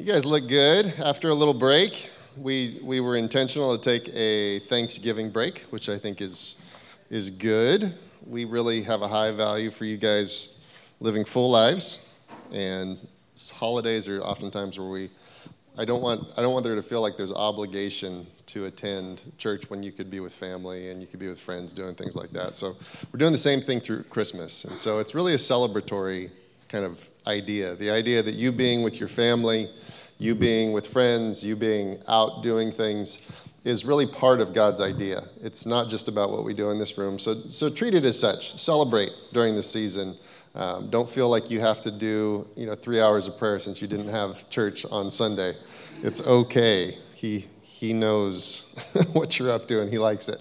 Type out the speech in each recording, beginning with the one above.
You guys look good. After a little break, we, we were intentional to take a Thanksgiving break, which I think is, is good. We really have a high value for you guys living full lives, and holidays are oftentimes where we. I don't want I don't want there to feel like there's obligation to attend church when you could be with family and you could be with friends doing things like that. So we're doing the same thing through Christmas, and so it's really a celebratory kind of idea. The idea that you being with your family, you being with friends, you being out doing things is really part of God's idea. It's not just about what we do in this room. So, so treat it as such. Celebrate during the season. Um, don't feel like you have to do you know three hours of prayer since you didn't have church on Sunday. It's okay. He he knows what you're up to and he likes it.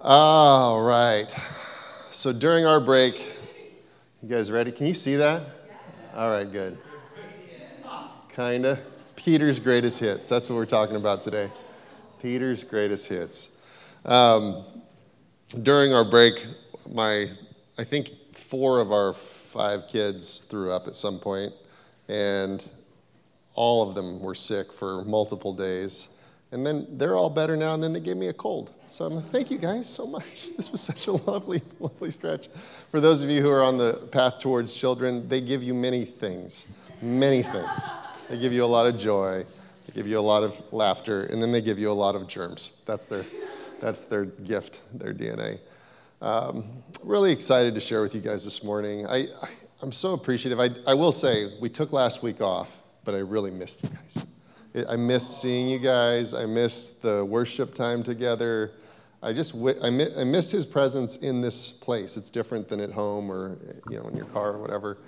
All right. So during our break, you guys ready? Can you see that? All right, good. Kinda. Peter's greatest hits. That's what we're talking about today. Peter's greatest hits. Um, during our break, my I think four of our five kids threw up at some point, and all of them were sick for multiple days. And then they're all better now, and then they gave me a cold. So I'm thank you guys so much. This was such a lovely, lovely stretch. For those of you who are on the path towards children, they give you many things, many things. They give you a lot of joy, they give you a lot of laughter, and then they give you a lot of germs. That's their, that's their gift, their DNA. Um, really excited to share with you guys this morning. I, I, am so appreciative. I, I will say, we took last week off, but I really missed you guys. I missed seeing you guys. I missed the worship time together. I just I missed his presence in this place. It's different than at home or you know in your car or whatever.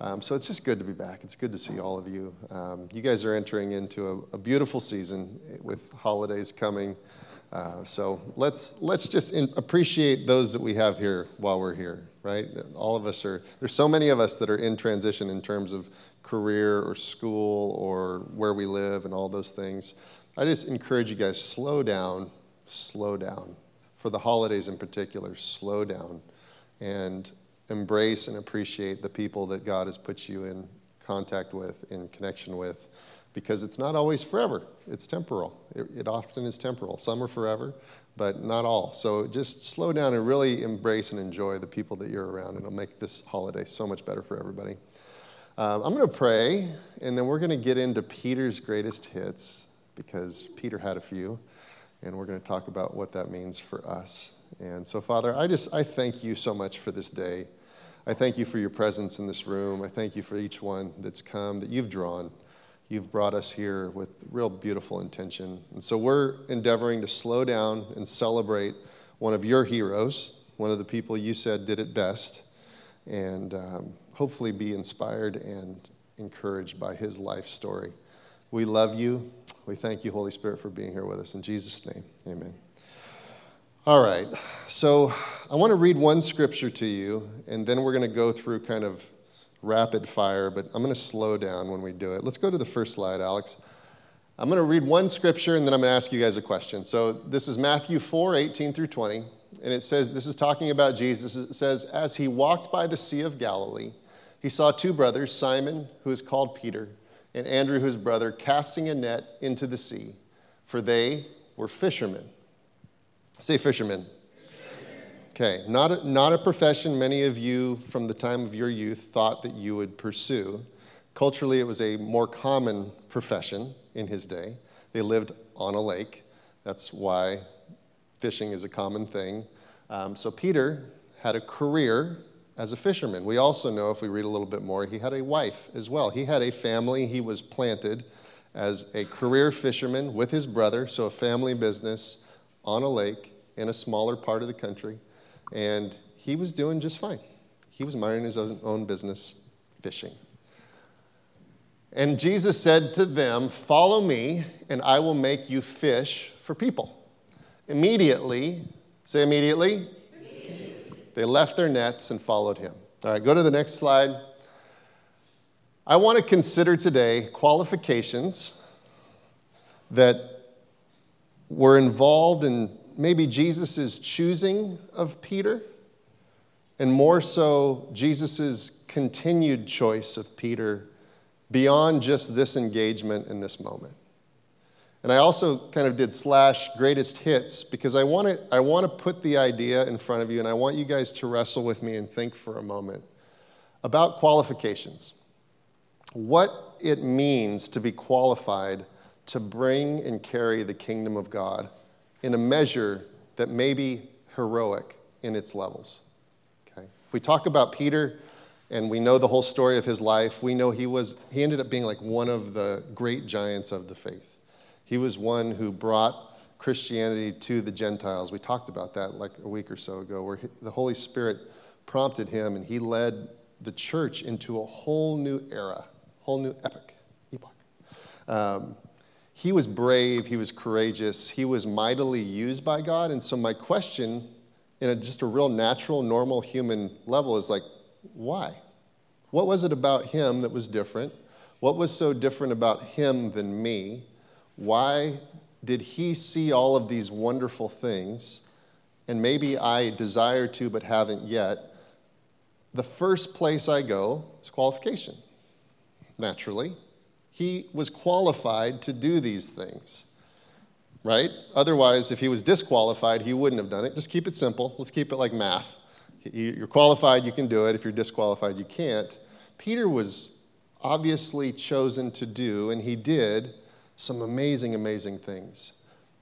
Um, so it's just good to be back. It's good to see all of you. Um, you guys are entering into a, a beautiful season with holidays coming. Uh, so let's let's just in, appreciate those that we have here while we're here, right? All of us are. There's so many of us that are in transition in terms of career or school or where we live and all those things. I just encourage you guys slow down, slow down. For the holidays in particular, slow down and embrace and appreciate the people that God has put you in contact with, in connection with, because it's not always forever. It's temporal. It, it, often is temporal. Some are forever, but not all. So just slow down and really embrace and enjoy the people that you're around, and it'll make this holiday so much better for everybody. Um, I'm going to pray, and then we're going to get into Peter's greatest hits because Peter had a few, and we're going to talk about what that means for us. And so, Father, I just I thank you so much for this day. I thank you for your presence in this room. I thank you for each one that's come, that you've drawn. You've brought us here with real beautiful intention. And so we're endeavoring to slow down and celebrate one of your heroes, one of the people you said did it best. And um, hopefully be inspired and encouraged by his life story. We love you. We thank you, Holy Spirit, for being here with us. In Jesus' name, amen. All right, so I want to read one scripture to you, and then we're going to go through kind of rapid fire, but I'm going to slow down when we do it. Let's go to the first slide, Alex. I'm going to read one scripture, and then I'm going to ask you guys a question. So this is Matthew 4 18 through 20, and it says, This is talking about Jesus. It says, As he walked by the Sea of Galilee, he saw two brothers, Simon, who is called Peter, and Andrew, his brother, casting a net into the sea, for they were fishermen. Say fishermen. Okay, not a, not a profession many of you from the time of your youth thought that you would pursue. Culturally, it was a more common profession in his day. They lived on a lake. That's why fishing is a common thing. Um, so Peter had a career as a fisherman. We also know, if we read a little bit more, he had a wife as well. He had a family. He was planted as a career fisherman with his brother, so a family business on a lake in a smaller part of the country. And he was doing just fine. He was minding his own, business, fishing. And Jesus said to them, Follow me, and I will make you fish for people. Immediately, say immediately, they left their nets and followed him. All right, go to the next slide. I want to consider today qualifications that were involved in maybe Jesus' choosing of Peter, and more so, Jesus' continued choice of Peter beyond just this engagement in this moment. And I also kind of did slash greatest hits because I want to I want to put the idea in front of you and I want you guys to wrestle with me and think for a moment about qualifications. What it means to be qualified to bring and carry the kingdom of God in a measure that may be heroic in its levels. Okay? If we talk about Peter and we know the whole story of his life, we know he was he ended up being like one of the great giants of the faith. He was one who brought Christianity to the Gentiles. We talked about that like a week or so ago, where the Holy Spirit prompted him and he led the church into a whole new era, whole new epoch. epoch. Um, he was brave, he was courageous, he was mightily used by God. And so, my question, in a, just a real natural, normal human level, is like, why? What was it about him that was different? What was so different about him than me? Why did he see all of these wonderful things? And maybe I desire to but haven't yet. The first place I go is qualification, naturally. He was qualified to do these things, right? Otherwise, if he was disqualified, he wouldn't have done it. Just keep it simple. Let's keep it like math. You're qualified, you can do it. If you're disqualified, you can't. Peter was obviously chosen to do, and he did some amazing, amazing things.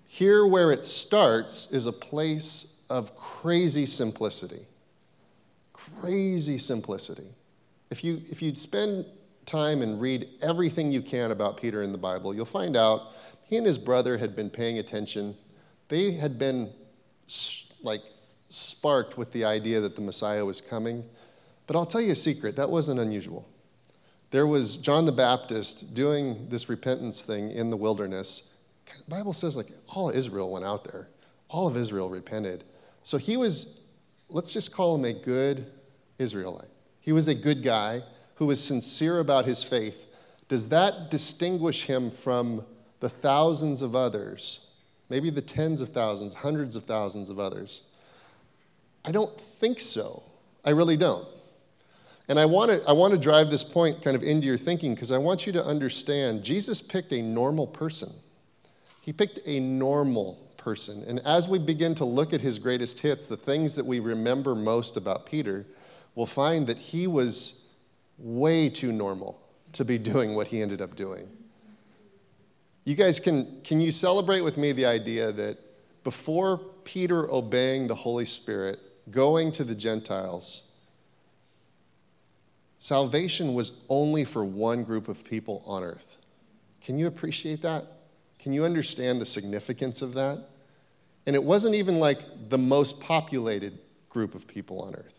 Here, where it starts, is a place of crazy simplicity. Crazy simplicity. If you, if you spend time and read everything you can about Peter in the Bible, you'll find out he and his brother had been paying attention. They had been like sparked with the idea that the Messiah was coming. But I'll tell you a secret that wasn't unusual. There was John the Baptist doing this repentance thing in the wilderness. The Bible says like all Israel went out there. All of Israel repented. So he was, let's just call him a good Israelite. He was a good guy who was sincere about his faith. Does that distinguish him from the thousands of others, maybe the tens of thousands, hundreds of thousands of others? I don't think so. I really don't. And I want to I want to drive this point kind of into your thinking because I want you to understand Jesus picked a normal person. He picked a normal person. And as we begin to look at his greatest hits, the things that we remember most about Peter, we'll find that he was way too normal to be doing what he ended up doing. You guys can can you celebrate with me the idea that before Peter obeying the Holy Spirit, going to the Gentiles, Salvation was only for one group of people on earth. Can you appreciate that? Can you understand the significance of that? And it wasn't even like the most populated group of people on earth.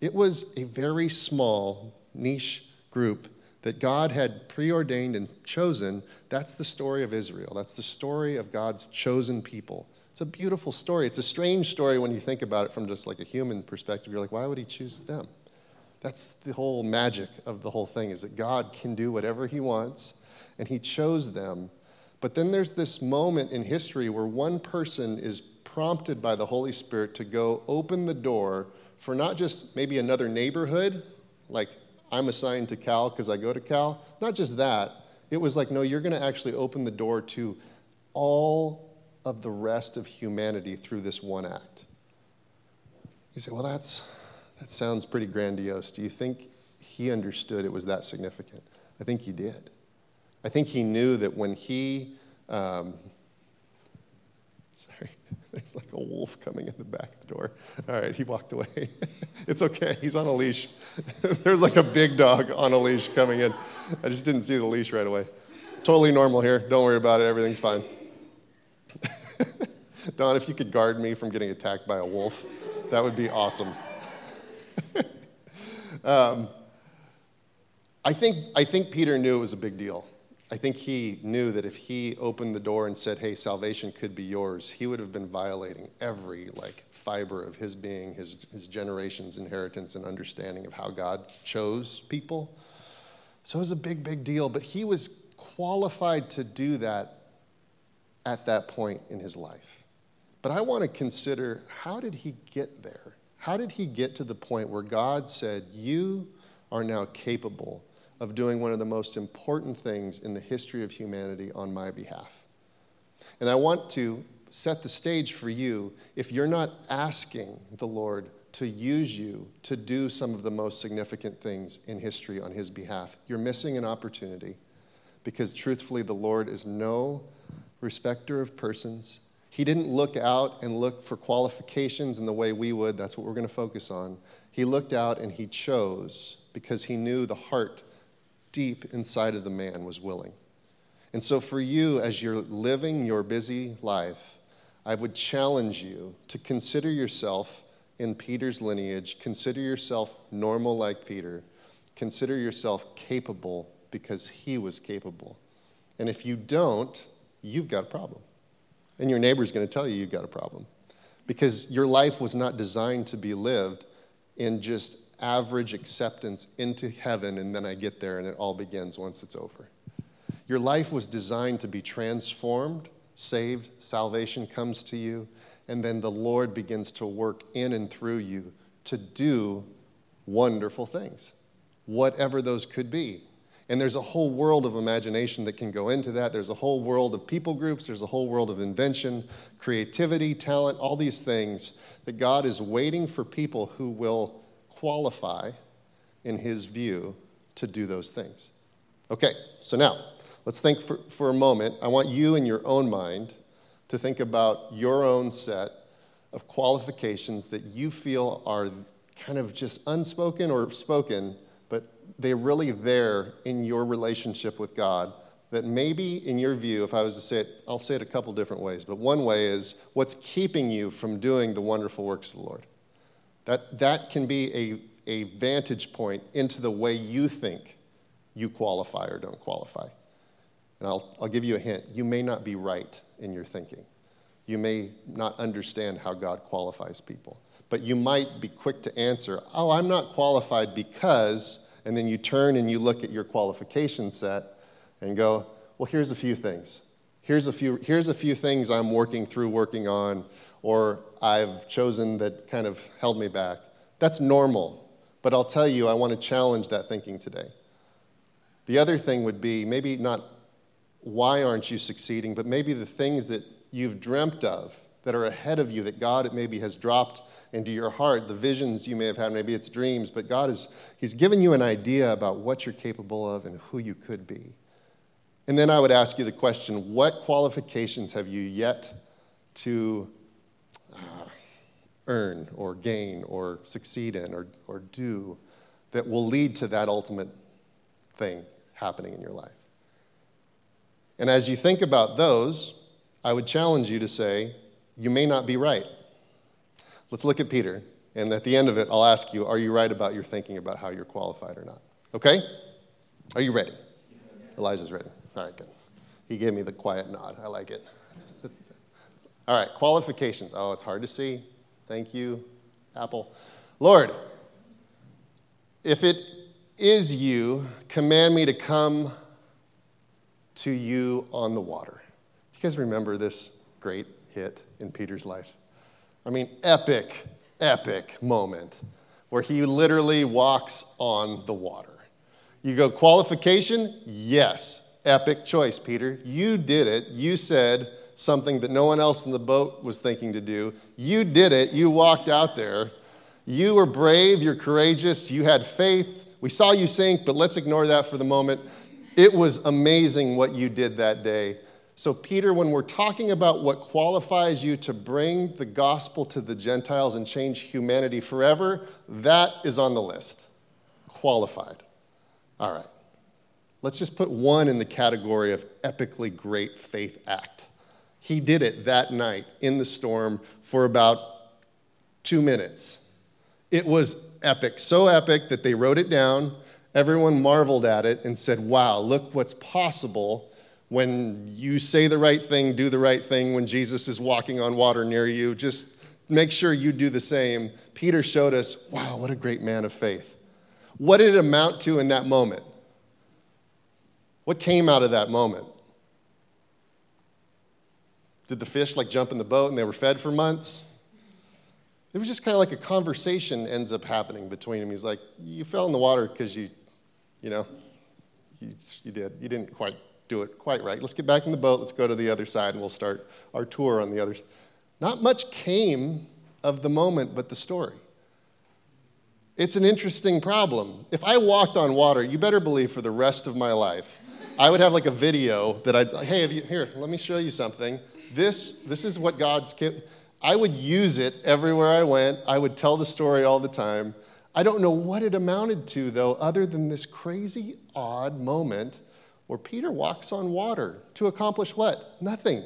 It was a very small, niche group that God had preordained and chosen. That's the story of Israel. That's the story of God's chosen people. It's a beautiful story. It's a strange story when you think about it from just like a human perspective. You're like, why would he choose them? That's the whole magic of the whole thing is that God can do whatever he wants and he chose them. But then there's this moment in history where one person is prompted by the Holy Spirit to go open the door for not just maybe another neighborhood, like I'm assigned to Cal because I go to Cal, not just that. It was like, no, you're going to actually open the door to all of the rest of humanity through this one act. You say, well, that's that sounds pretty grandiose. Do you think he understood it was that significant? I think he did. I think he knew that when he, um, sorry, there's like a wolf coming in the back door. All right, he walked away. it's okay, he's on a leash. there's like a big dog on a leash coming in. I just didn't see the leash right away. Totally normal here. Don't worry about it, everything's fine. Don, if you could guard me from getting attacked by a wolf, that would be awesome. um, I, think, I think Peter knew it was a big deal. I think he knew that if he opened the door and said, hey, salvation could be yours, he would have been violating every like fiber of his being, his, his generation's inheritance and understanding of how God chose people. So it was a big, big deal, but he was qualified to do that at that point in his life. But I want to consider how did he get there? How did he get to the point where God said, You are now capable of doing one of the most important things in the history of humanity on my behalf. And I want to set the stage for you if you're not asking the Lord to use you to do some of the most significant things in history on His behalf. You're missing an opportunity because, truthfully, the Lord is no respecter of persons. He didn't look out and look for qualifications in the way we would. That's what we're going to focus on. He looked out and He chose because He knew the heart deep inside of the man was willing. And so, for you, as you're living your busy life, I would challenge you to consider yourself in Peter's lineage. Consider yourself normal like Peter. Consider yourself capable because he was capable. And if you don't, you've got a problem. And your neighbor's going to tell you you've got a problem because your life was not designed to be lived in just average acceptance into heaven and then I get there and it all begins once it's over. Your life was designed to be transformed, saved, salvation comes to you, and then the Lord begins to work in and through you to do wonderful things, whatever those could be. And there's a whole world of imagination that can go into that. There's a whole world of people groups. There's a whole world of invention, creativity, talent, all these things that God is waiting for people who will qualify, in His view, to do those things. Okay, so now let's think for, for a moment. I want you in your own mind to think about your own set of qualifications that you feel are kind of just unspoken or spoken, they're really there in your relationship with God. That maybe, in your view, if I was to say it, I'll say it a couple different ways, but one way is what's keeping you from doing the wonderful works of the Lord. That, that can be a, a vantage point into the way you think you qualify or don't qualify. And I'll, I'll give you a hint. You may not be right in your thinking. You may not understand how God qualifies people. But you might be quick to answer, oh, I'm not qualified because, and then you turn and you look at your qualification set and go, well, here's a few things. Here's a few, here's a few things I'm working through, working on, or I've chosen that kind of held me back. That's normal. But I'll tell you, I want to challenge that thinking today. The other thing would be maybe not why aren't you succeeding, but maybe the things that you've dreamt of that are ahead of you that God maybe has dropped into your heart, the visions you may have had, maybe it's dreams, but God is He's given you an idea about what you're capable of and who you could be. And then I would ask you the question what qualifications have you yet to uh, earn or gain or succeed in or, or do that will lead to that ultimate thing happening in your life? And as you think about those, I would challenge you to say, you may not be right. Let's look at Peter. And at the end of it, I'll ask you, are you right about your thinking about how you're qualified or not? Okay? Are you ready? Elijah's ready. All right, good. He gave me the quiet nod. I like it. All right, qualifications. Oh, it's hard to see. Thank you, Apple. Lord, if it is you, command me to come to you on the water. Do you guys remember this great hit in Peter's life? I mean, epic, epic moment where he literally walks on the water. You go, qualification? Yes. Epic choice, Peter. You did it. You said something that no one else in the boat was thinking to do. You did it. You walked out there. You were brave. You're courageous. You had faith. We saw you sink, but let's ignore that for the moment. It was amazing what you did that day. So, Peter, when we're talking about what qualifies you to bring the gospel to the Gentiles and change humanity forever, that is on the list. Qualified. All right. Let's just put one in the category of epically great faith act. He did it that night in the storm for about two minutes. It was epic, so epic that they wrote it down Everyone marveled at it and said, Wow, look what's possible when you say the right thing, do the right thing, when Jesus is walking on water near you. Just make sure you do the same. Peter showed us, Wow, what a great man of faith. What did it amount to in that moment? What came out of that moment? Did the fish like jump in the boat and they were fed for months? It was just kind of like a conversation ends up happening between him. He's like, You fell in the water because you you know, you, you did. You didn't quite do it quite right. Let's get back in the boat. Let's go to the other side and we'll start our tour on the other side. Not much came of the moment but the story. It's an interesting problem. If I walked on water, you better believe for the rest of my life, I would have like a video that I'd, hey, have you, here, let me show you something. This, this is what God's, I would use it everywhere I went. I would tell the story all the time. I don't know what it amounted to, though, other than this crazy, odd moment where Peter walks on water to accomplish what? Nothing.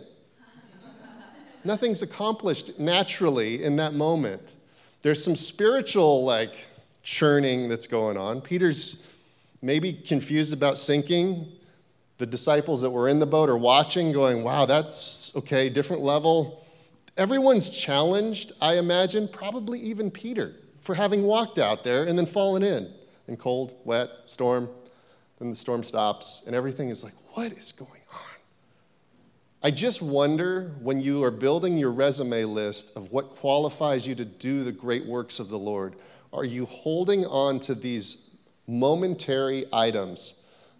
Nothing's accomplished naturally in that moment. There's some spiritual, like, churning that's going on. Peter's maybe confused about sinking. The disciples that were in the boat are watching, going, wow, that's okay, different level. Everyone's challenged, I imagine, probably even Peter, for having walked out there and then fallen in in cold, wet, storm. Then the storm stops, and everything is like, what is going on? I just wonder when you are building your resume list of what qualifies you to do the great works of the Lord, are you holding on to these momentary items?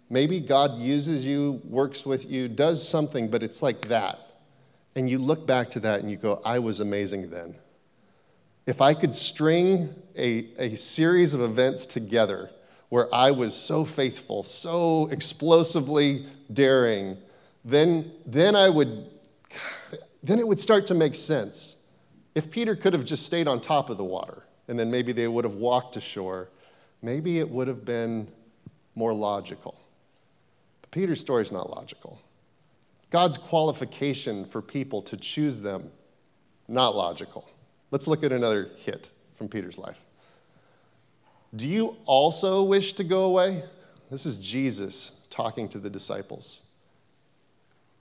Maybe God uses you, works with you, does something, but it's like that. And you look back to that and you go, I was amazing then. If I could string a, a series of events together where I was so faithful, so explosively daring, then, then I would, then it would start to make sense. If Peter could have just stayed on top of the water and then maybe they would have walked ashore, maybe it would have been more logical. But Peter's story is not logical. God's qualification for people to choose them, not logical. Let's look at another hit from Peter's life. Do you also wish to go away? This is Jesus talking to the disciples.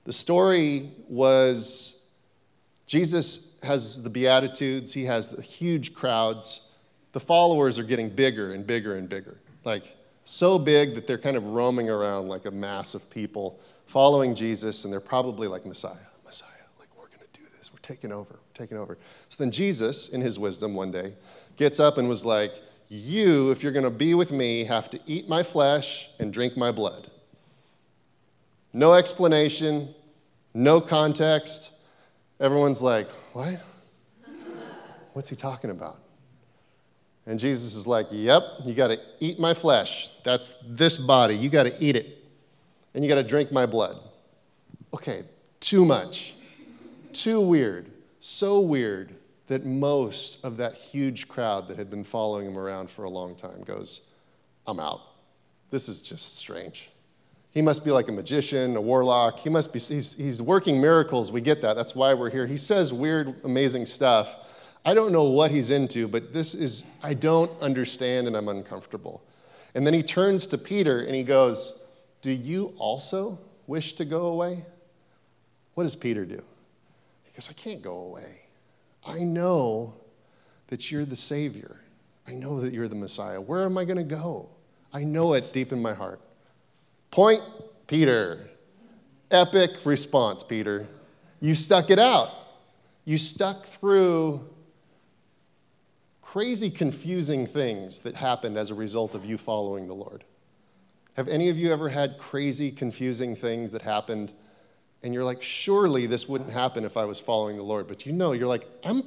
The story was Jesus has the Beatitudes, he has the huge crowds. The followers are getting bigger and bigger and bigger. Like, so big that they're kind of roaming around like a mass of people following Jesus, and they're probably like, Messiah, Messiah, like, we're going to do this. We're taking over, we're taking over. So then Jesus, in his wisdom one day, gets up and was like, You, if you're going to be with me, have to eat my flesh and drink my blood. No explanation, no context. Everyone's like, What? What's he talking about? And Jesus is like, Yep, you got to eat my flesh. That's this body. You got to eat it. And you got to drink my blood. Okay, too much. Too weird. So weird that most of that huge crowd that had been following him around for a long time goes, I'm out. This is just strange. He must be like a magician, a warlock. He must be, he's, he's working miracles. We get that. That's why we're here. He says weird, amazing stuff. I don't know what he's into, but this is, I don't understand and I'm uncomfortable. And then he turns to Peter and he goes, Do you also wish to go away? What does Peter do? He goes, I can't go away. I know that you're the Savior. I know that you're the Messiah. Where am I going to go? I know it deep in my heart. Point, Peter. Epic response, Peter. You stuck it out. You stuck through crazy, confusing things that happened as a result of you following the Lord. Have any of you ever had crazy, confusing things that happened and you're like, surely this wouldn't happen if I was following the Lord? But you know, you're like, I'm,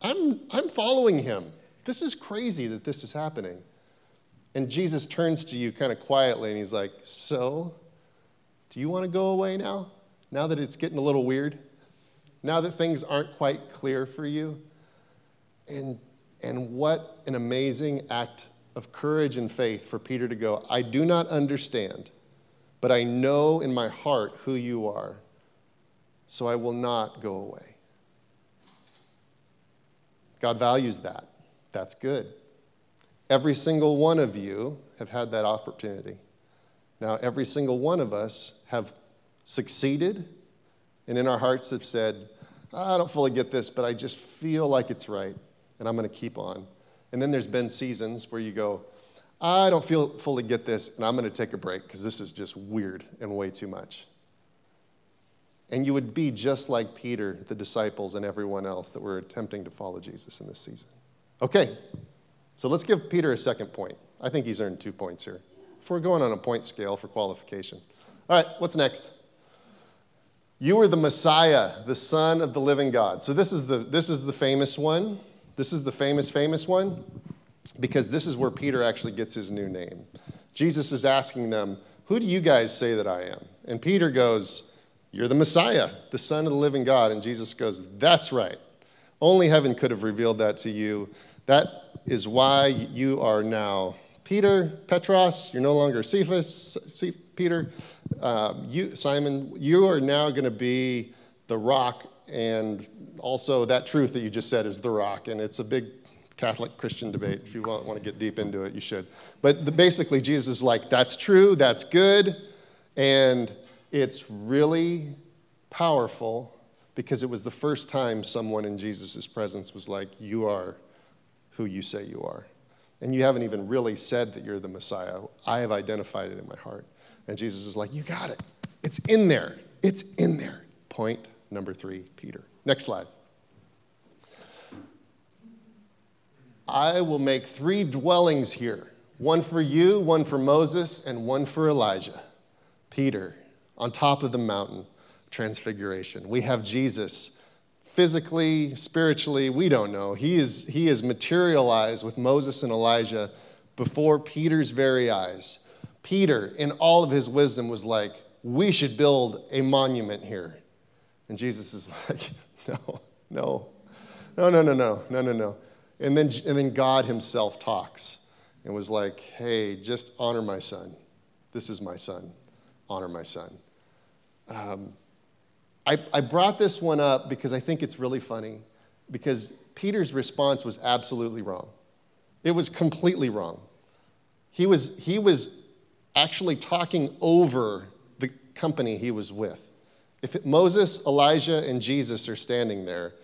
I'm, I'm following him. This is crazy that this is happening. And Jesus turns to you kind of quietly and he's like, So, do you want to go away now? Now that it's getting a little weird? Now that things aren't quite clear for you? And and what an amazing act of courage and faith for Peter to go, I do not understand, but I know in my heart who you are, so I will not go away. God values that. That's good. Every single one of you have had that opportunity. Now, every single one of us have succeeded, and in our hearts have said, I don't fully get this, but I just feel like it's right and I'm going to keep on. And then there's been seasons where you go, I don't feel fully get this, and I'm going to take a break because this is just weird and way too much. And you would be just like Peter, the disciples, and everyone else that were attempting to follow Jesus in this season. Okay, so let's give Peter a second point. I think he's earned two points here. if we're going on a point scale for qualification. All right, what's next? You are the Messiah, the Son of the living God. So this is the this is the famous one. This is the famous, famous one, because this is where Peter actually gets his new name. Jesus is asking them, Who do you guys say that I am? And Peter goes, You're the Messiah, the Son of the living God. And Jesus goes, That's right. Only heaven could have revealed that to you. That is why you are now Peter, Petros. You're no longer Cephas, Peter. Uh, you, Simon, you are now going to be the rock, and also that truth that you just said is the rock. And it's a big Catholic Christian debate. If you want, want to get deep into it, you should. But the, basically, Jesus is like, that's true, that's good, and it's really powerful because it was the first time someone in Jesus' presence was like, You are who you say you are. And you haven't even really said that you're the Messiah. I have identified it in my heart. And Jesus is like, You got it. It's in there. It's in there. Point number three, Peter. Next slide. I will make three dwellings here one for you, one for Moses, and one for Elijah. Peter, on top of the mountain, transfiguration. We have Jesus physically, spiritually, we don't know. He is, he is materialized with Moses and Elijah before Peter's very eyes. Peter, in all of his wisdom, was like, We should build a monument here. And Jesus is like, No, no, no, no, no, no, no, no, no. And then, and then God himself talks and was like, Hey, just honor my son. This is my son. Honor my son. Um, I, I brought this one up because I think it's really funny, because Peter's response was absolutely wrong. It was completely wrong. He was, he was actually talking over the company he was with. If it, Moses, Elijah, and Jesus are standing there,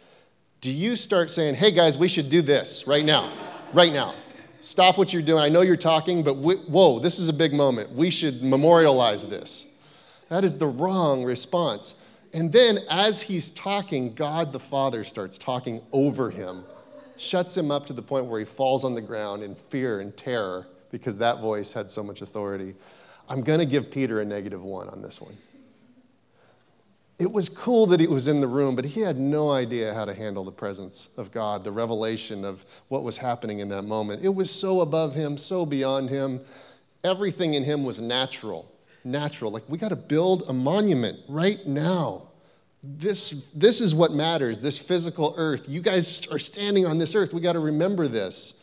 do you start saying, hey guys, we should do this right now? Right now. Stop what you're doing. I know you're talking, but we, whoa, this is a big moment. We should memorialize this. That is the wrong response. And then, as he's talking, God the Father starts talking over him, shuts him up to the point where he falls on the ground in fear and terror because that voice had so much authority. I'm going to give Peter a negative one on this one. It was cool that he was in the room, but he had no idea how to handle the presence of God, the revelation of what was happening in that moment. It was so above him, so beyond him. Everything in him was natural natural. Like, we got to build a monument right now. This, this is what matters, this physical earth. You guys are standing on this earth. We got to remember this.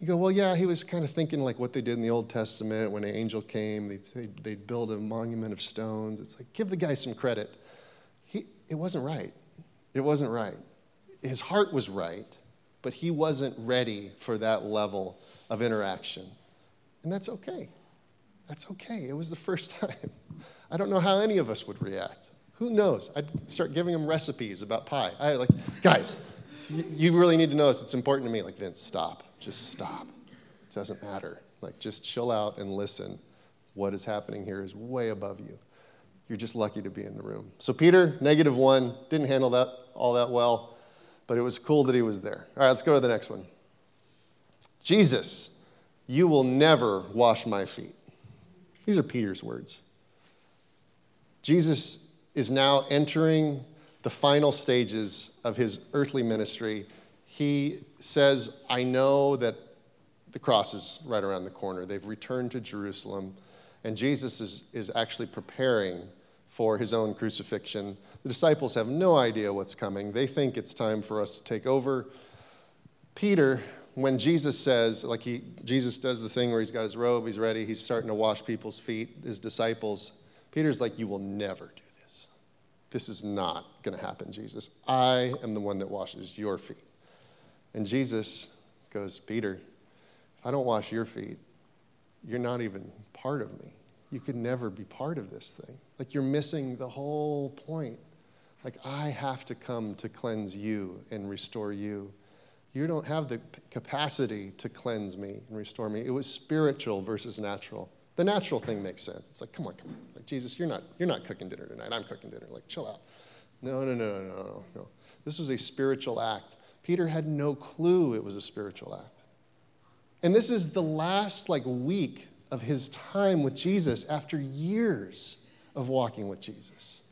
You go, well, yeah, he was kind of thinking like what they did in the Old Testament when an angel came, they'd, they'd, they'd build a monument of stones. It's like, give the guy some credit. It wasn't right. It wasn't right. His heart was right, but he wasn't ready for that level of interaction. And that's okay. That's okay. It was the first time. I don't know how any of us would react. Who knows? I'd start giving him recipes about pie. I like, guys, you really need to know this. It's important to me. Like, Vince, stop. Just stop. It doesn't matter. Like, just chill out and listen. What is happening here is way above you. You're just lucky to be in the room. So, Peter, negative one, didn't handle that all that well, but it was cool that he was there. All right, let's go to the next one. Jesus, you will never wash my feet. These are Peter's words. Jesus is now entering the final stages of his earthly ministry. He says, I know that the cross is right around the corner. They've returned to Jerusalem, and Jesus is, is actually preparing for his own crucifixion. The disciples have no idea what's coming. They think it's time for us to take over. Peter when Jesus says, like he, Jesus does the thing where he's got his robe, he's ready, he's starting to wash people's feet, his disciples, Peter's like, You will never do this. This is not going to happen, Jesus. I am the one that washes your feet. And Jesus goes, Peter, if I don't wash your feet, you're not even part of me. You could never be part of this thing. Like you're missing the whole point. Like I have to come to cleanse you and restore you. You don't have the capacity to cleanse me and restore me. It was spiritual versus natural. The natural thing makes sense. It's like, come on, come on. Like, Jesus, you're not, you're not cooking dinner tonight. I'm cooking dinner. Like, chill out. No, no, no, no, no, no. This was a spiritual act. Peter had no clue it was a spiritual act. And this is the last like week of his time with Jesus after years of walking with Jesus.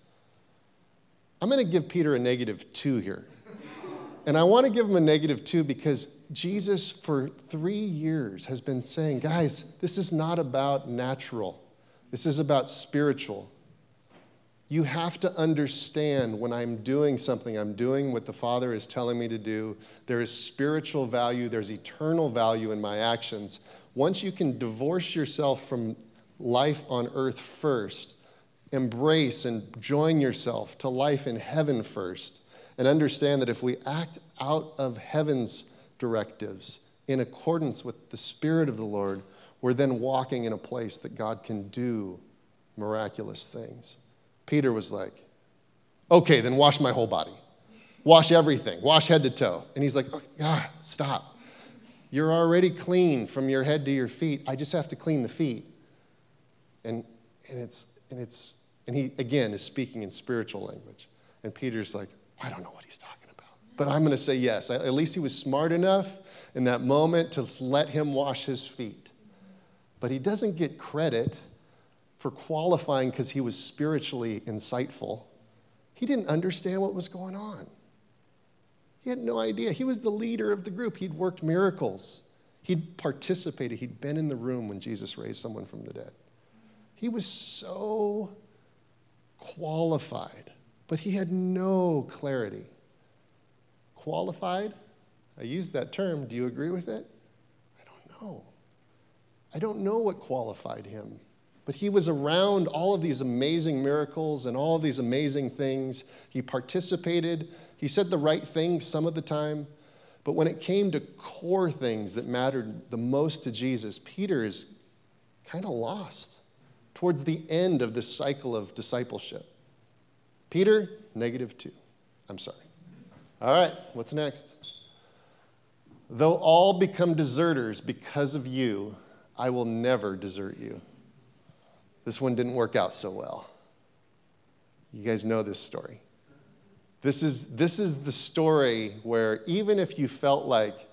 I'm going to give Peter a negative two here. And I want to give him a negative two because Jesus, for three years, has been saying, guys, this is not about natural, this is about spiritual. You have to understand when I'm doing something, I'm doing what the Father is telling me to do. There is spiritual value, there's eternal value in my actions. Once you can divorce yourself from life on earth first, embrace and join yourself to life in heaven first, and understand that if we act out of heaven's directives in accordance with the Spirit of the Lord, we're then walking in a place that God can do miraculous things. Peter was like, okay, then wash my whole body. Wash everything, wash head to toe. And he's like, oh, ah, stop. You're already clean from your head to your feet. I just have to clean the feet. And, and it's, and it's, and he again is speaking in spiritual language. And Peter's like, I don't know what he's talking about. But I'm going to say yes. At least he was smart enough in that moment to let him wash his feet. But he doesn't get credit for qualifying because he was spiritually insightful. He didn't understand what was going on. He had no idea. He was the leader of the group. He'd worked miracles. He'd participated. He'd been in the room when Jesus raised someone from the dead. He was so qualified, but he had no clarity. Qualified? I use that term. Do you agree with it? I don't know. I don't know what qualified him. But he was around all of these amazing miracles and all of these amazing things. He participated. He said the right thing some of the time. But when it came to core things that mattered the most to Jesus, Peter is kind of lost towards the end of this cycle of discipleship. Peter, negative two. I'm sorry. All right, what's next? Though all become deserters because of you, I will never desert you. This one didn't work out so well. You guys know this story. This is, this is the story where even if you felt like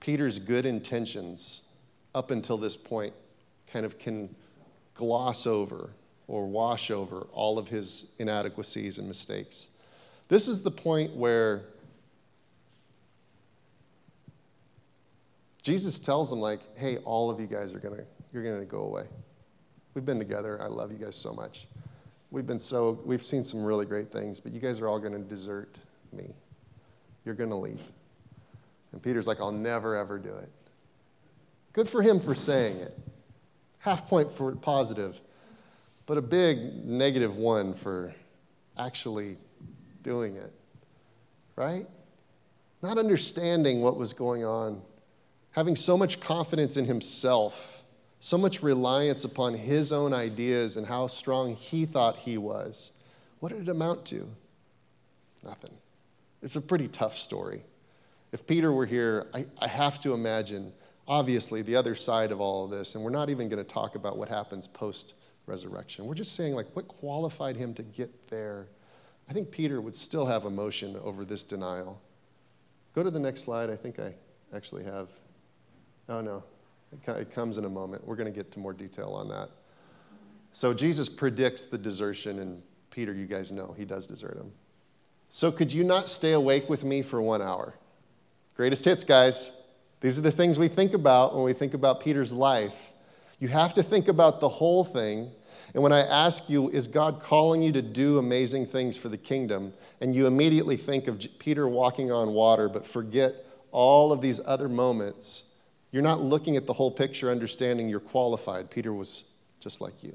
Peter's good intentions up until this point kind of can gloss over or wash over all of his inadequacies and mistakes. This is the point where Jesus tells him like, "Hey, all of you guys are going to you're going to go away." We've been together. I love you guys so much. We've been so, we've seen some really great things, but you guys are all going to desert me. You're going to leave. And Peter's like, I'll never, ever do it. Good for him for saying it. Half point for positive, but a big negative one for actually doing it. Right? Not understanding what was going on, having so much confidence in himself so much reliance upon his own ideas and how strong he thought he was. What did it amount to? Nothing. It's a pretty tough story. If Peter were here, I, I have to imagine, obviously, the other side of all of this, and we're not even going to talk about what happens post resurrection. We're just saying, like, what qualified him to get there? I think Peter would still have emotion over this denial. Go to the next slide. I think I actually have. Oh, no. It comes in a moment. We're going to get to more detail on that. So Jesus predicts the desertion, and Peter, you guys know, he does desert him. So could you not stay awake with me for one hour? Greatest hits, guys. These are the things we think about when we think about Peter's life. You have to think about the whole thing. And when I ask you, is God calling you to do amazing things for the kingdom? And you immediately think of Peter walking on water, but forget all of these other moments you're not looking at the whole picture, understanding you're qualified. Peter was just like you.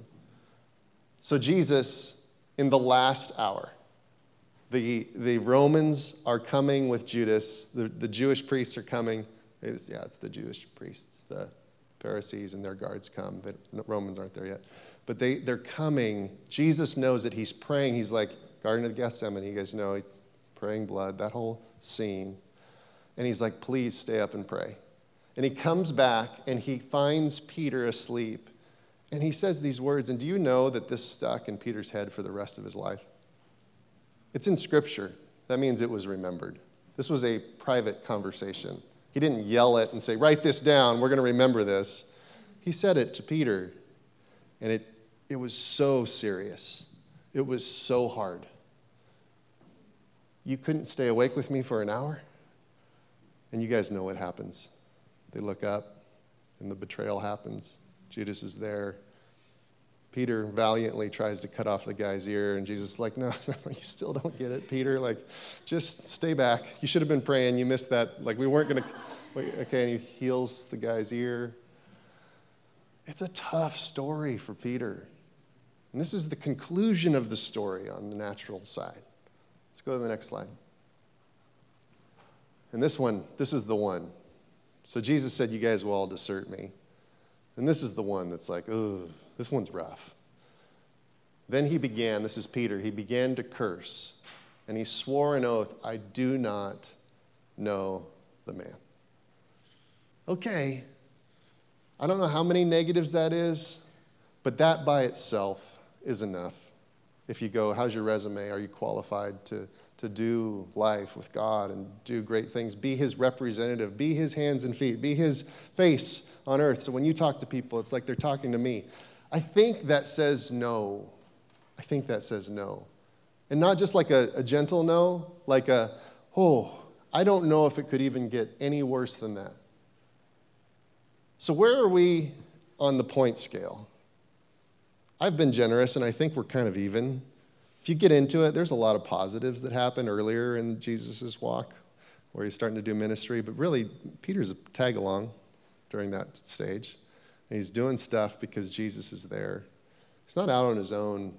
So, Jesus, in the last hour, the, the Romans are coming with Judas, the, the Jewish priests are coming. It's, yeah, it's the Jewish priests, the Pharisees and their guards come. The Romans aren't there yet. But they, they're coming. Jesus knows that he's praying. He's like, Garden of Gethsemane, you guys know, praying blood, that whole scene. And he's like, please stay up and pray. And he comes back and he finds Peter asleep. And he says these words, and do you know that this stuck in Peter's head for the rest of his life? It's in Scripture. That means it was remembered. This was a private conversation. He didn't yell it and say, Write this down, we're going to remember this. he said it to Peter, and it, it was so serious. It was so hard. You couldn't stay awake with me for an hour? And you guys know what happens. They look up, and the betrayal happens. Judas is there. Peter valiantly tries to cut off the guy's ear, and Jesus is like, no, no, you still don't get it, Peter. Like, just stay back. You should have been praying. You missed that. Like, we weren't going to. Okay, and he heals the guy's ear. It's a tough story for Peter. And this is the conclusion of the story on the natural side. Let's go to the next slide. And this one, this is the one. So Jesus said, You guys will all desert me. And this is the one that's like, oh, this one's rough. Then he began, this is Peter, he began to curse. And he swore an oath, I do not know the man. Okay, I don't know how many negatives that is, but that by itself is enough. If you go, how's your resume? Are you qualified to, to do life with God and do great things? Be his representative, be his hands and feet, be his face on earth. So when you talk to people, it's like they're talking to me. I think that says no. I think that says no. And not just like a, a gentle no, like a, oh, I don't know if it could even get any worse than that. So, where are we on the point scale? I've been generous, and I think we're kind of even. If you get into it, there's a lot of positives that happen earlier in Jesus' walk where he's starting to do ministry, but really, Peter's a tag along during that stage. And he's doing stuff because Jesus is there. He's not out on his own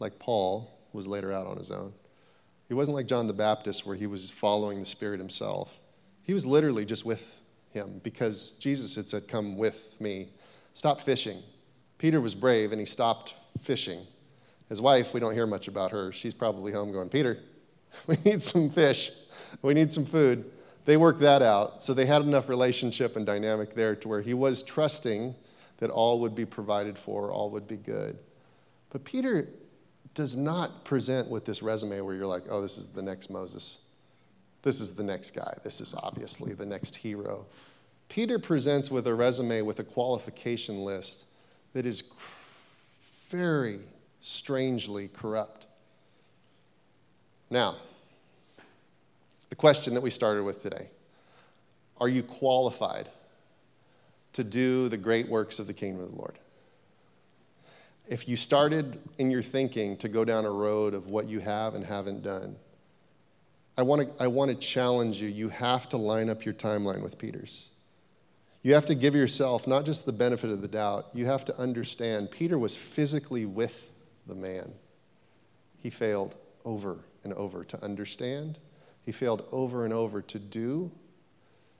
like Paul was later out on his own. He wasn't like John the Baptist where he was following the Spirit himself. He was literally just with him because Jesus had said, Come with me. Stop fishing. Peter was brave and he stopped fishing. His wife, we don't hear much about her. She's probably home going, Peter, we need some fish. We need some food. They worked that out. So they had enough relationship and dynamic there to where he was trusting that all would be provided for, all would be good. But Peter does not present with this resume where you're like, oh, this is the next Moses. This is the next guy. This is obviously the next hero. Peter presents with a resume with a qualification list that is very strangely corrupt. Now, the question that we started with today Are you qualified to do the great works of the kingdom of the Lord? If you started in your thinking to go down a road of what you have and haven't done, I want to I want to challenge you. You have to line up your timeline with Peter's. You have to give yourself not just the benefit of the doubt, you have to understand Peter was physically with the man. He failed over and over to understand he failed over and over to do.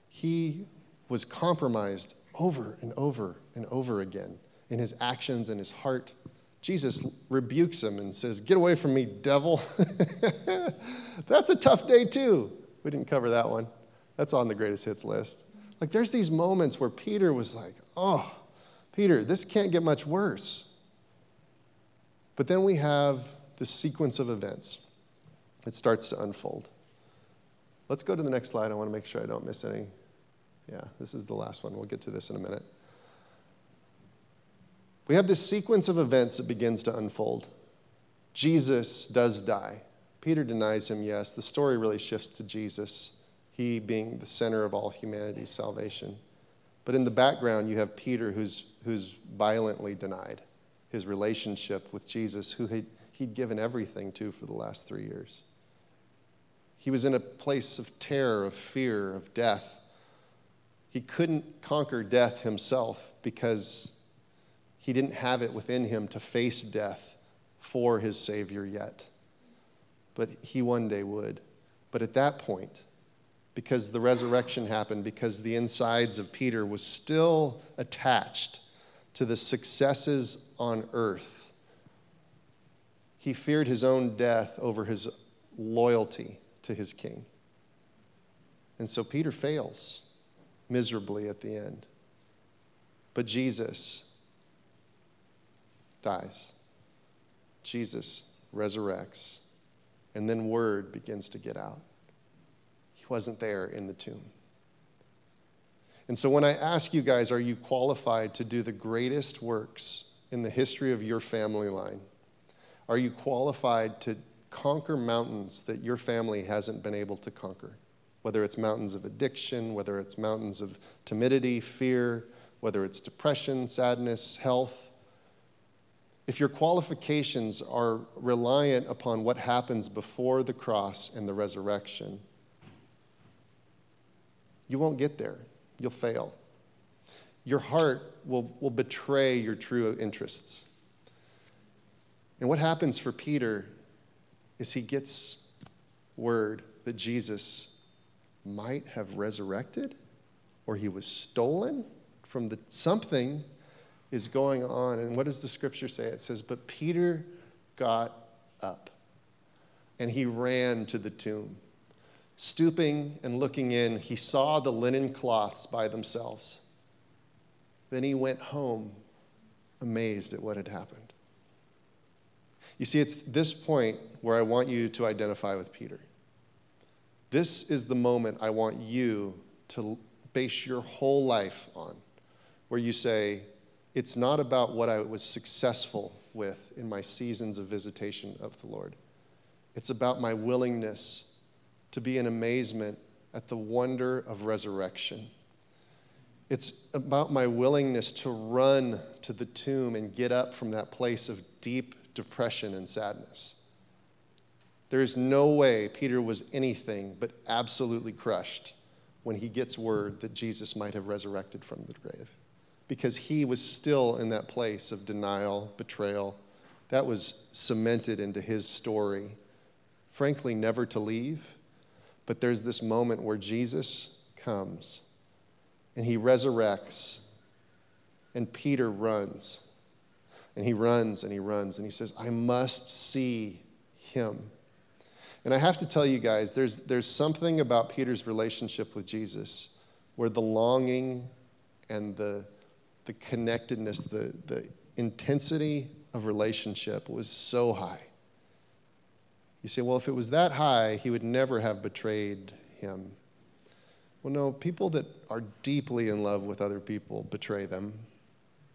He was compromised over and over and over again in his actions and his heart. Jesus rebukes him and says, Get away from me, devil. That's a tough day, too. We didn't cover that one. That's on the greatest hits list. Like, there's these moments where Peter was like, Oh, Peter, this can't get much worse. But then we have this sequence of events. It starts to unfold. Let's go to the next slide. I want to make sure I don't miss any. Yeah, this is the last one. We'll get to this in a minute. We have this sequence of events that begins to unfold. Jesus does die. Peter denies him, yes. The story really shifts to Jesus, he being the center of all humanity's salvation. But in the background, you have Peter who's, who's violently denied his relationship with Jesus, who he'd, he'd given everything to for the last three years. He was in a place of terror, of fear, of death. He couldn't conquer death himself because he didn't have it within him to face death for his Savior yet. But he one day would. But at that point, because the resurrection happened, because the insides of Peter was still attached to the successes on earth, he feared his own death over his loyalty to his king. And so Peter fails miserably at the end. But Jesus dies. Jesus resurrects. And then word begins to get out. He wasn't there in the tomb. And so when I ask you guys, are you qualified to do the greatest works in the history of your family line? Are you qualified to conquer mountains that your family hasn't been able to conquer? Whether it's mountains of addiction, whether it's mountains of timidity, fear, whether it's depression, sadness, health. If your qualifications are reliant upon what happens before the cross and the resurrection, you won't get there. You'll fail. Your heart will, will betray your true interests. And what happens for Peter is he gets word that Jesus might have resurrected or he was stolen from the something is going on. And what does the scripture say? It says, But Peter got up and he ran to the tomb. Stooping and looking in, he saw the linen cloths by themselves. Then he went home, amazed at what had happened. You see, it's this point where I want you to identify with Peter. This is the moment I want you to base your whole life on, where you say, It's not about what I was successful with in my seasons of visitation of the Lord. It's about my willingness to be in amazement at the wonder of resurrection. It's about my willingness to run to the tomb and get up from that place of deep depression and sadness. There is no way Peter was anything but absolutely crushed when he gets word that Jesus might have resurrected from the grave because he was still in that place of denial, betrayal. That was cemented into his story. Frankly, never to leave but there's this moment where Jesus comes and he resurrects, and Peter runs. And he runs and he runs and he says, I must see him. And I have to tell you guys, there's, there's something about Peter's relationship with Jesus where the longing and the, the connectedness, the, the intensity of relationship was so high. You say, well, if it was that high, he would never have betrayed him. Well, no, people that are deeply in love with other people betray them.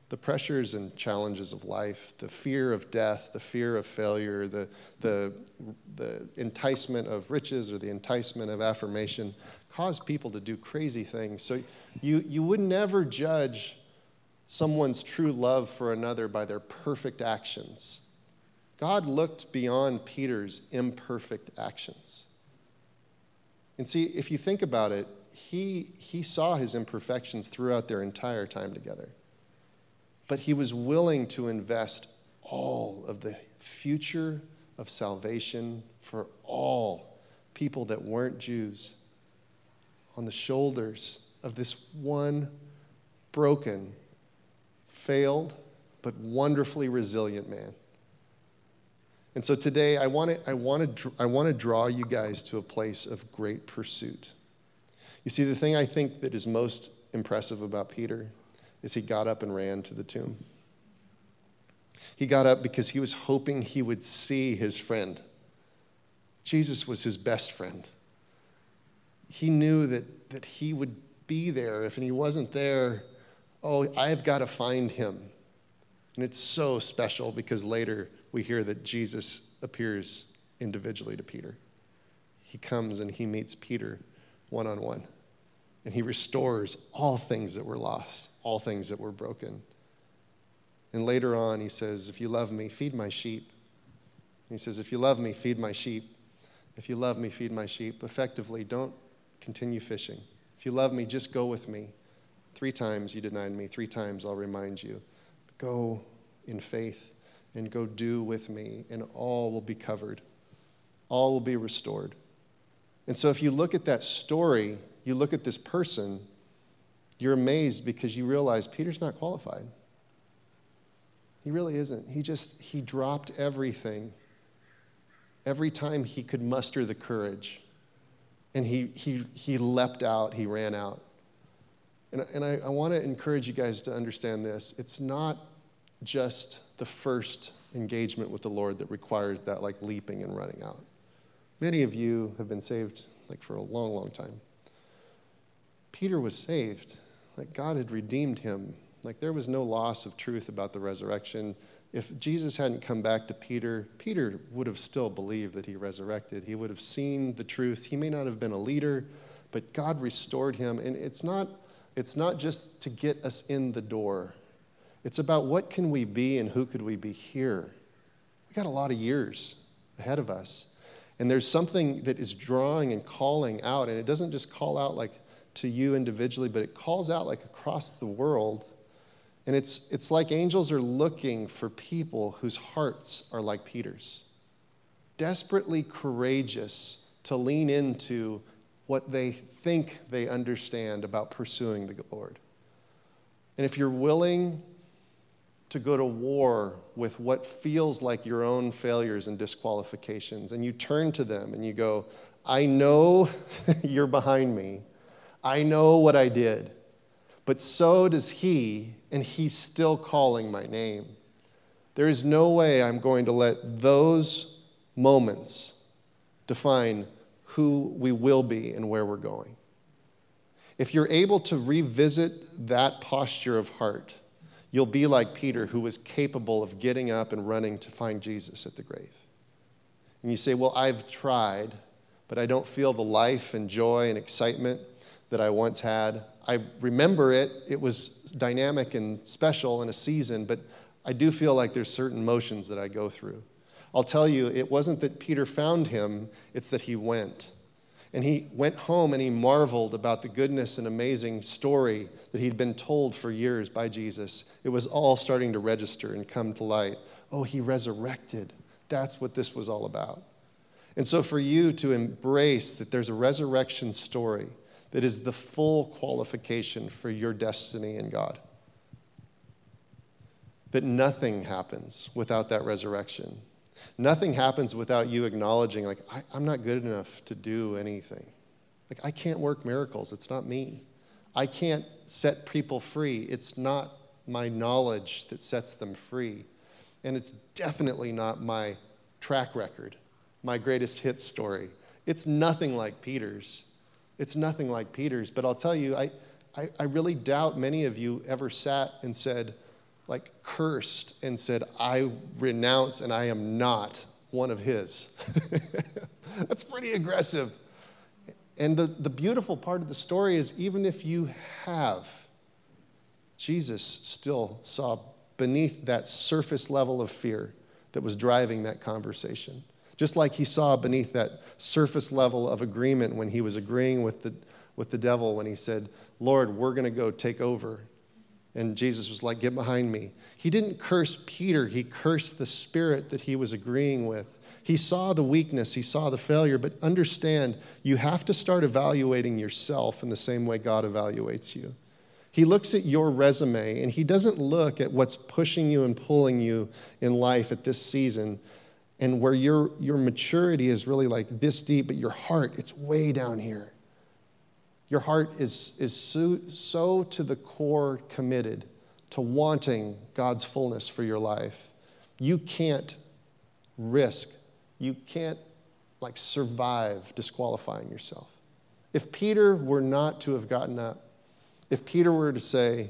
The pressures and challenges of life, the fear of death, the fear of failure, the, the, the enticement of riches or the enticement of affirmation cause people to do crazy things. So you, you would never judge someone's true love for another by their perfect actions. God looked beyond Peter's imperfect actions. And see, if you think about it, he, he saw his imperfections throughout their entire time together. But he was willing to invest all of the future of salvation for all people that weren't Jews on the shoulders of this one broken, failed, but wonderfully resilient man. And so today, I want to I want to I want to draw you guys to a place of great pursuit. You see, the thing I think that is most impressive about Peter is he got up and ran to the tomb. He got up because he was hoping he would see his friend. Jesus was his best friend. He knew that, that he would be there. If he wasn't there, oh, I've got to find him. And it's so special because later we hear that Jesus appears individually to Peter. He comes and he meets Peter one on one. And he restores all things that were lost, all things that were broken. And later on, he says, If you love me, feed my sheep. And he says, If you love me, feed my sheep. If you love me, feed my sheep. Effectively, don't continue fishing. If you love me, just go with me. Three times you denied me, three times I'll remind you. Go in faith and go do with me, and all will be covered. All will be restored. And so, if you look at that story, you look at this person, you're amazed because you realize Peter's not qualified. He really isn't. He just, he dropped everything every time he could muster the courage. And he, he, he leapt out, he ran out. And, and I, I want to encourage you guys to understand this. It's not just the first engagement with the Lord that requires that like leaping and running out. Many of you have been saved like for a long, long time. Peter was saved, like God had redeemed him. Like there was no loss of truth about the resurrection. If Jesus hadn't come back to Peter, Peter would have still believed that he resurrected. He would have seen the truth. He may not have been a leader, but God restored him. And it's not, it's not just to get us in the door. It's about what can we be and who could we be here. We got a lot of years ahead of us. And there's something that is drawing and calling out, and it doesn't just call out like to you individually, but it calls out like across the world. And it's, it's like angels are looking for people whose hearts are like Peter's, desperately courageous to lean into what they think they understand about pursuing the Lord. And if you're willing to go to war with what feels like your own failures and disqualifications. And you turn to them and you go, I know you're behind me. I know what I did. But so does he, and he's still calling my name. There is no way I'm going to let those moments define who we will be and where we're going. If you're able to revisit that posture of heart, You'll be like Peter, who was capable of getting up and running to find Jesus at the grave. And you say, Well, I've tried, but I don't feel the life and joy and excitement that I once had. I remember it, it was dynamic and special in a season, but I do feel like there's certain motions that I go through. I'll tell you, it wasn't that Peter found him, it's that he went. And he went home and he marveled about the goodness and amazing story that he'd been told for years by Jesus. It was all starting to register and come to light. Oh, he resurrected. That's what this was all about. And so, for you to embrace that there's a resurrection story that is the full qualification for your destiny in God, that nothing happens without that resurrection. Nothing happens without you acknowledging, like, I, am not good enough to do anything. Like, I can't work miracles. It's not me. I can't set people free. It's not my knowledge that sets them free. And it's definitely not my track record, my greatest hit story. It's nothing like Peter's. It's nothing like Peter's. But I'll tell you, I, I, I really doubt many of you ever sat and said, like cursed and said, I renounce and I am not one of his. That's pretty aggressive. And the, the beautiful part of the story is even if you have, Jesus still saw beneath that surface level of fear that was driving that conversation. Just like he saw beneath that surface level of agreement when he was agreeing with the, with the devil when he said, Lord, we're going to go take over and Jesus was like, Get behind me. He didn't curse Peter, he cursed the spirit that he was agreeing with. He saw the weakness, he saw the failure, but understand you have to start evaluating yourself in the same way God evaluates you. He looks at your resume and he doesn't look at what's pushing you and pulling you in life at this season and where your, your maturity is really like this deep, but your heart, it's way down here. Your heart is, is so, so to the core committed to wanting God's fullness for your life. You can't risk, you can't like survive disqualifying yourself. If Peter were not to have gotten up, if Peter were to say,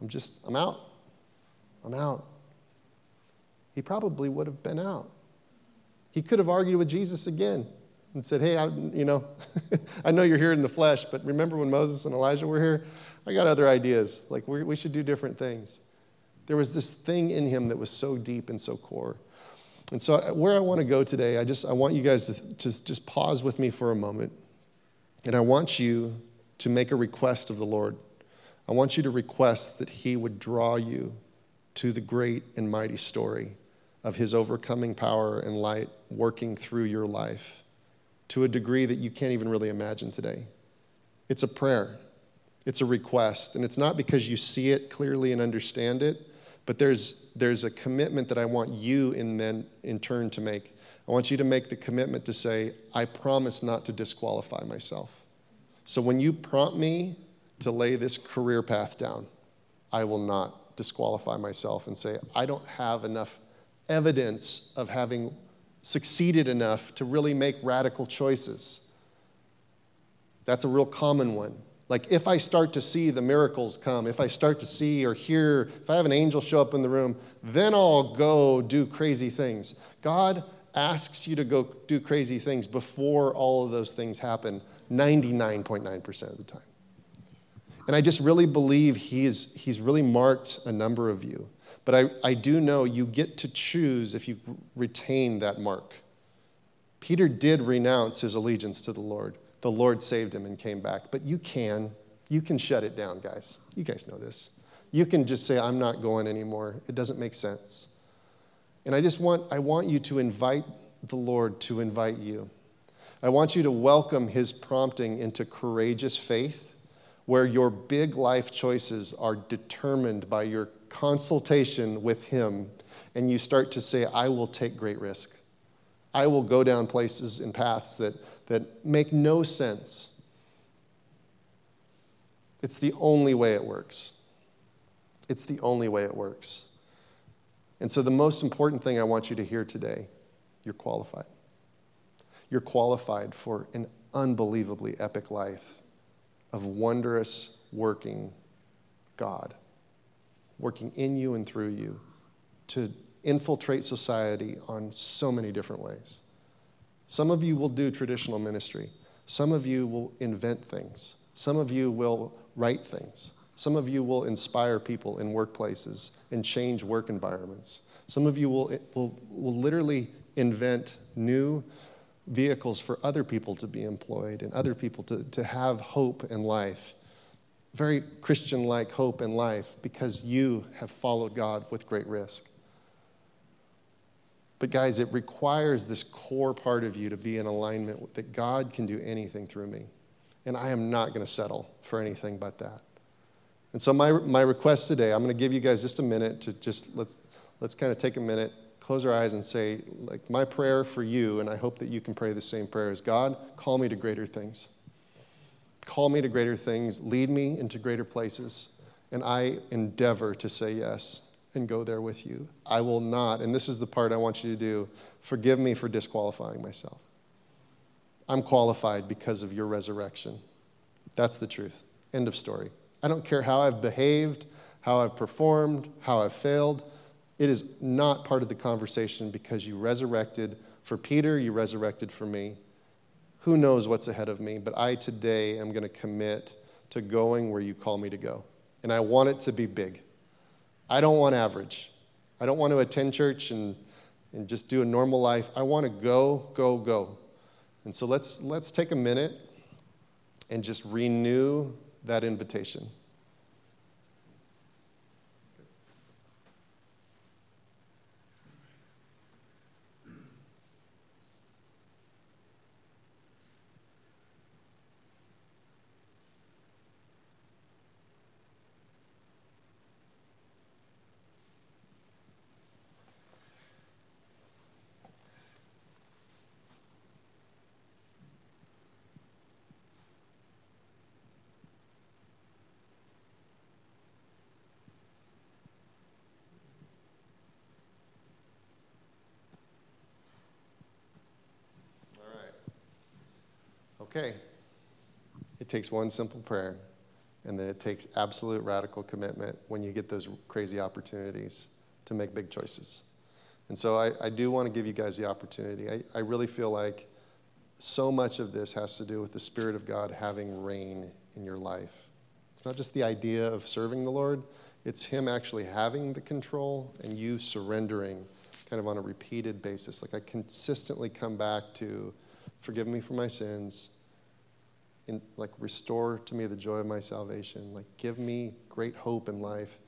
I'm just, I'm out, I'm out, he probably would have been out. He could have argued with Jesus again and said, Hey, I, you know, I know you're here in the flesh, but remember when Moses and Elijah were here? I got other ideas. Like, we should do different things. There was this thing in him that was so deep and so core. And so, uh, where I want to go today, I just I want you guys to, to just pause with me for a moment. And I want you to make a request of the Lord. I want you to request that He would draw you to the great and mighty story of His overcoming power and light working through your life to a degree that you can't even really imagine today. It's a prayer, it's a request. And it's not because you see it clearly and understand it, but there's, there's a commitment that I want you in, then, in turn to make. I want you to make the commitment to say, I promise not to disqualify myself. So when you prompt me to lay this career path down, I will not disqualify myself and say, I don't have enough evidence of having succeeded enough to really make radical choices. That's a real common one. Like, if I start to see the miracles come, if I start to see or hear, if I have an angel show up in the room, then I'll go do crazy things. God asks you to go do crazy things before all of those things happen 99.9% of the time. And I just really believe he is, he's really marked a number of you. But I, I do know you get to choose if you retain that mark. Peter did renounce his allegiance to the Lord. The Lord saved him and came back. But you can. You can shut it down, guys. You guys know this. You can just say, I'm not going anymore. It doesn't make sense. And I just want, I want you to invite the Lord to invite you. I want you to welcome his prompting into courageous faith where your big life choices are determined by your consultation with Him, and you start to say, I will take great risk. I will go down places and paths that, that make no sense. It's the only way it works. It's the only way it works. And so, the most important thing I want you to hear today you're qualified. You're qualified for an unbelievably epic life of wondrous working God, working in you and through you to infiltrate society on so many different ways. Some of you will do traditional ministry, some of you will invent things, some of you will write things. Some of you will inspire people in workplaces and change work environments. Some of you will, will, will literally invent new vehicles for other people to be employed and other people to, to have hope in life. Very Christian like hope in life because you have followed God with great risk. But, guys, it requires this core part of you to be in alignment that God can do anything through me. And I am not going to settle for anything but that. And so, my, my request today, I'm going to give you guys just a minute to just let's, let's kind of take a minute close our eyes and say, like, my prayer for you, and I hope that you can pray the same prayer, is God, call me to greater things. Call me to greater things, lead me into greater places, and I endeavor to say yes and go there with you. I will not, and this is the part I want you to do, forgive me for disqualifying myself. I'm qualified because of your resurrection. That's the truth. End of story. I don't care how I've behaved, how I've performed, how I've failed. It is not part of the conversation because you resurrected for Peter, you resurrected for me. Who knows what's ahead of me, but I today am going to commit to going where you call me to go. And I want it to be big. I don't want average. I don't want to attend church and, and just do a normal life. I want to go, go, go. And so let's, let's take a minute and just renew that invitation. Okay. It takes one simple prayer, and then it takes absolute radical commitment when you get those crazy opportunities to make big choices. And so I, I do want to give you guys the opportunity. I, I really feel like so much of this has to do with the Spirit of God having reign in your life. It's not just the idea of serving the Lord, it's Him actually having the control and you surrendering kind of on a repeated basis. Like I consistently come back to, forgive me for my sins, in, like restore to me the joy of my salvation. Like give me great hope in life.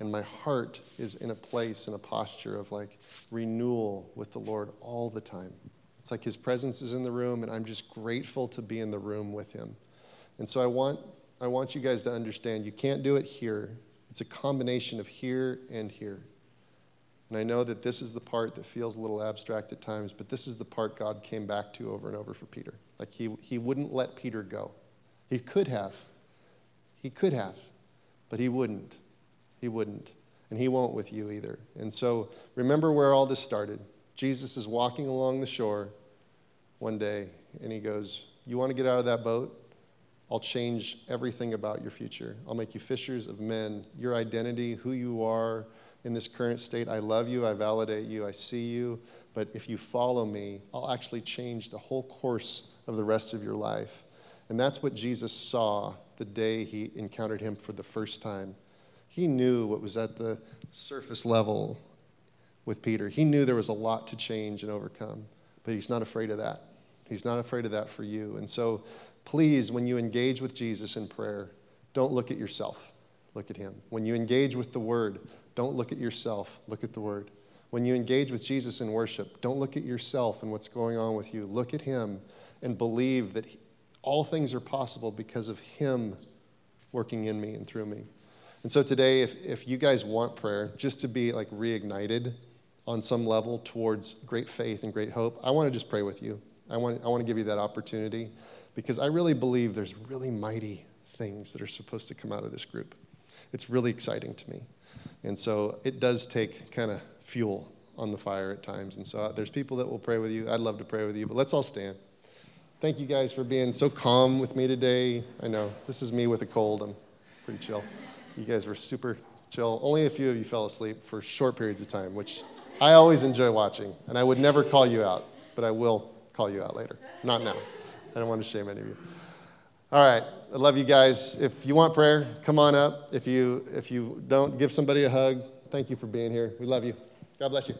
And my heart is in a place in a posture of like renewal with the lord all the time. It's like his presence is in the room and i'm just grateful to be in the room with him. And so i want i want you guys to understand you can't do it here. It's a combination of here and here. And I know that this is the part that feels a little abstract at times, but this is the part God came back to over and over for Peter. Like he, he wouldn't let Peter go. He could have. He could have, but he wouldn't. He wouldn't. And he won't with you either. And so remember where all this started. Jesus is walking along the shore one day, and he goes, You want to get out of that boat? I'll change everything about your future. I'll make you fishers of men. Your identity, who you are in this current state, I love you, I validate you, I see you. But if you follow me, I'll actually change the whole course of the rest of your life. And that's what Jesus saw the day he encountered him for the first time. He knew what was at the surface level with Peter. He knew there was a lot to change and overcome, but he's not afraid of that. He's not afraid of that for you. And so, please, when you engage with Jesus in prayer, don't look at yourself, look at him. When you engage with the word, don't look at yourself, look at the word. When you engage with Jesus in worship, don't look at yourself and what's going on with you. Look at him and believe that all things are possible because of him working in me and through me. And so today, if, if you guys want prayer, just to be like reignited on some level towards great faith and great hope, I want to just pray with you. I want, I want to give you that opportunity because I really believe there's really mighty things that are supposed to come out of this group. It's really exciting to me. And so it does take kind of fuel on the fire at times. And so uh, there's people that will pray with you. I'd love to pray with you, but let's all stand. Thank you guys for being so calm with me today. I know this is me with a cold. I'm pretty chill. You guys were super chill. Only a few of you fell asleep for short periods of time, which I always enjoy watching. And I would never call you out, but I will call you out later. Not now. I don't want to shame any of you. All right. I love you guys. If you want prayer, come on up. If you if you don't, give somebody a hug. Thank you for being here. We love you. God bless you.